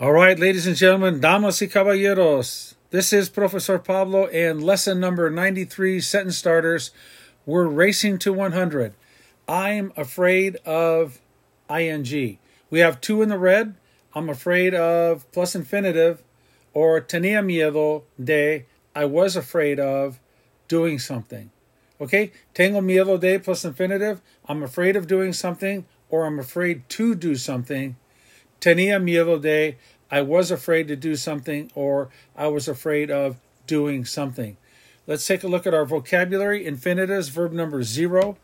All right, ladies and gentlemen, damas y caballeros, this is Professor Pablo and lesson number 93 sentence starters. We're racing to 100. I'm afraid of ing. We have two in the red. I'm afraid of plus infinitive or tenía miedo de I was afraid of doing something. Okay? Tengo miedo de plus infinitive. I'm afraid of doing something or I'm afraid to do something. Tenía miedo de I was afraid to do something or I was afraid of doing something. Let's take a look at our vocabulary. Infinitives, verb number zero.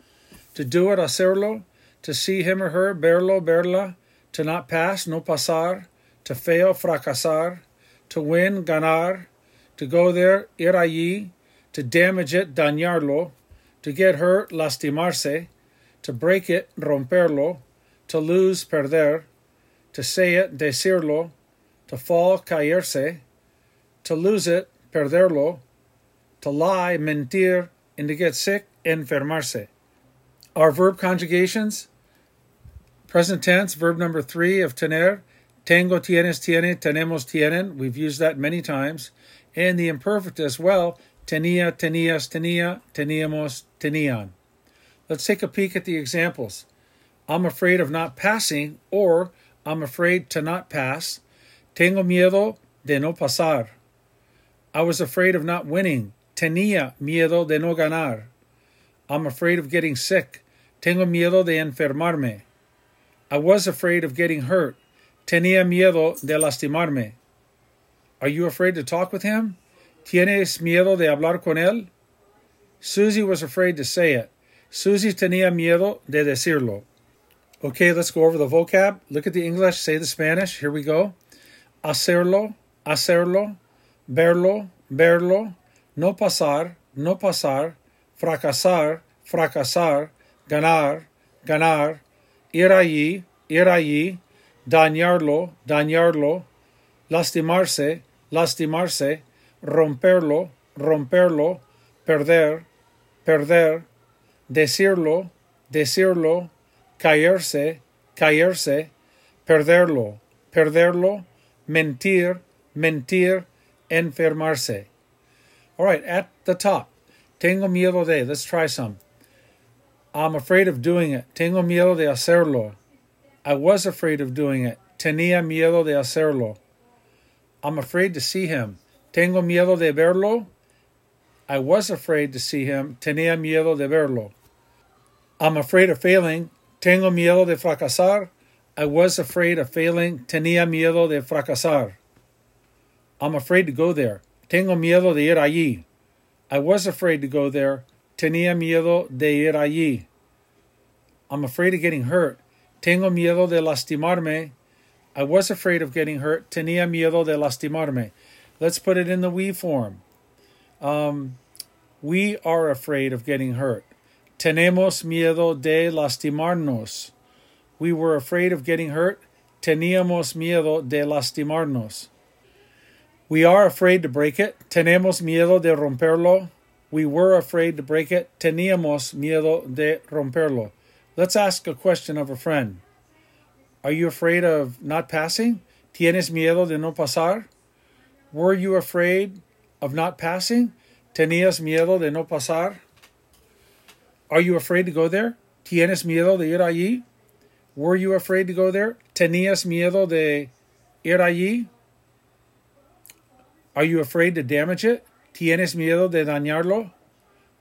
To do it, hacerlo. To see him or her, verlo, verla. To not pass, no pasar. To fail, fracasar. To win, ganar. To go there, ir allí. To damage it, dañarlo. To get hurt, lastimarse. To break it, romperlo. To lose, perder. To say it, decirlo to fall, caerse, to lose it, perderlo, to lie, mentir, and to get sick, enfermarse. Our verb conjugations present tense, verb number three of tener, tengo, tienes, tiene, tenemos, tienen. We've used that many times. And the imperfect as well, tenía, tenías, tenía, teníamos, tenían. Let's take a peek at the examples. I'm afraid of not passing, or I'm afraid to not pass. Tengo miedo de no pasar. I was afraid of not winning. Tenía miedo de no ganar. I'm afraid of getting sick. Tengo miedo de enfermarme. I was afraid of getting hurt. Tenía miedo de lastimarme. Are you afraid to talk with him? ¿Tienes miedo de hablar con él? Susie was afraid to say it. Susie tenía miedo de decirlo. Okay, let's go over the vocab. Look at the English, say the Spanish. Here we go. hacerlo, hacerlo, verlo, verlo, no pasar, no pasar, fracasar, fracasar, ganar, ganar, ir allí, ir allí, dañarlo, dañarlo, lastimarse, lastimarse, romperlo, romperlo, perder, perder, decirlo, decirlo, caerse, caerse, perderlo, perderlo, mentir, mentir, enfermarse. All right, at the top, tengo miedo de. Let's try some. I'm afraid of doing it. Tengo miedo de hacerlo. I was afraid of doing it. Tenía miedo de hacerlo. I'm afraid to see him. Tengo miedo de verlo. I was afraid to see him. Tenía miedo de verlo. I'm afraid of failing. Tengo miedo de fracasar. I was afraid of failing. Tenía miedo de fracasar. I'm afraid to go there. Tengo miedo de ir allí. I was afraid to go there. Tenía miedo de ir allí. I'm afraid of getting hurt. Tengo miedo de lastimarme. I was afraid of getting hurt. Tenía miedo de lastimarme. Let's put it in the we form. Um, we are afraid of getting hurt. Tenemos miedo de lastimarnos. We were afraid of getting hurt. Teníamos miedo de lastimarnos. We are afraid to break it. Tenemos miedo de romperlo. We were afraid to break it. Teníamos miedo de romperlo. Let's ask a question of a friend. Are you afraid of not passing? ¿Tienes miedo de no pasar? Were you afraid of not passing? ¿Tenías miedo de no pasar? Are you afraid to go there? ¿Tienes miedo de ir allí? Were you afraid to go there? ¿Tenías miedo de ir allí? Are you afraid to damage it? ¿Tienes miedo de dañarlo?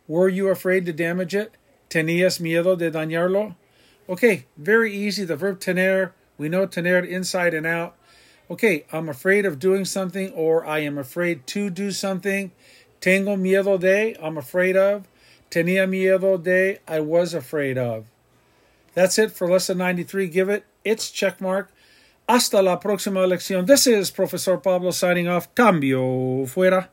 Were you afraid to damage it? ¿Tenías miedo de dañarlo? Okay, very easy. The verb tener, we know tener inside and out. Okay, I'm afraid of doing something or I am afraid to do something. Tengo miedo de, I'm afraid of. Tenía miedo de, I was afraid of. That's it for lesson 93. Give it its check mark. Hasta la próxima lección. This is Professor Pablo signing off. Cambio fuera.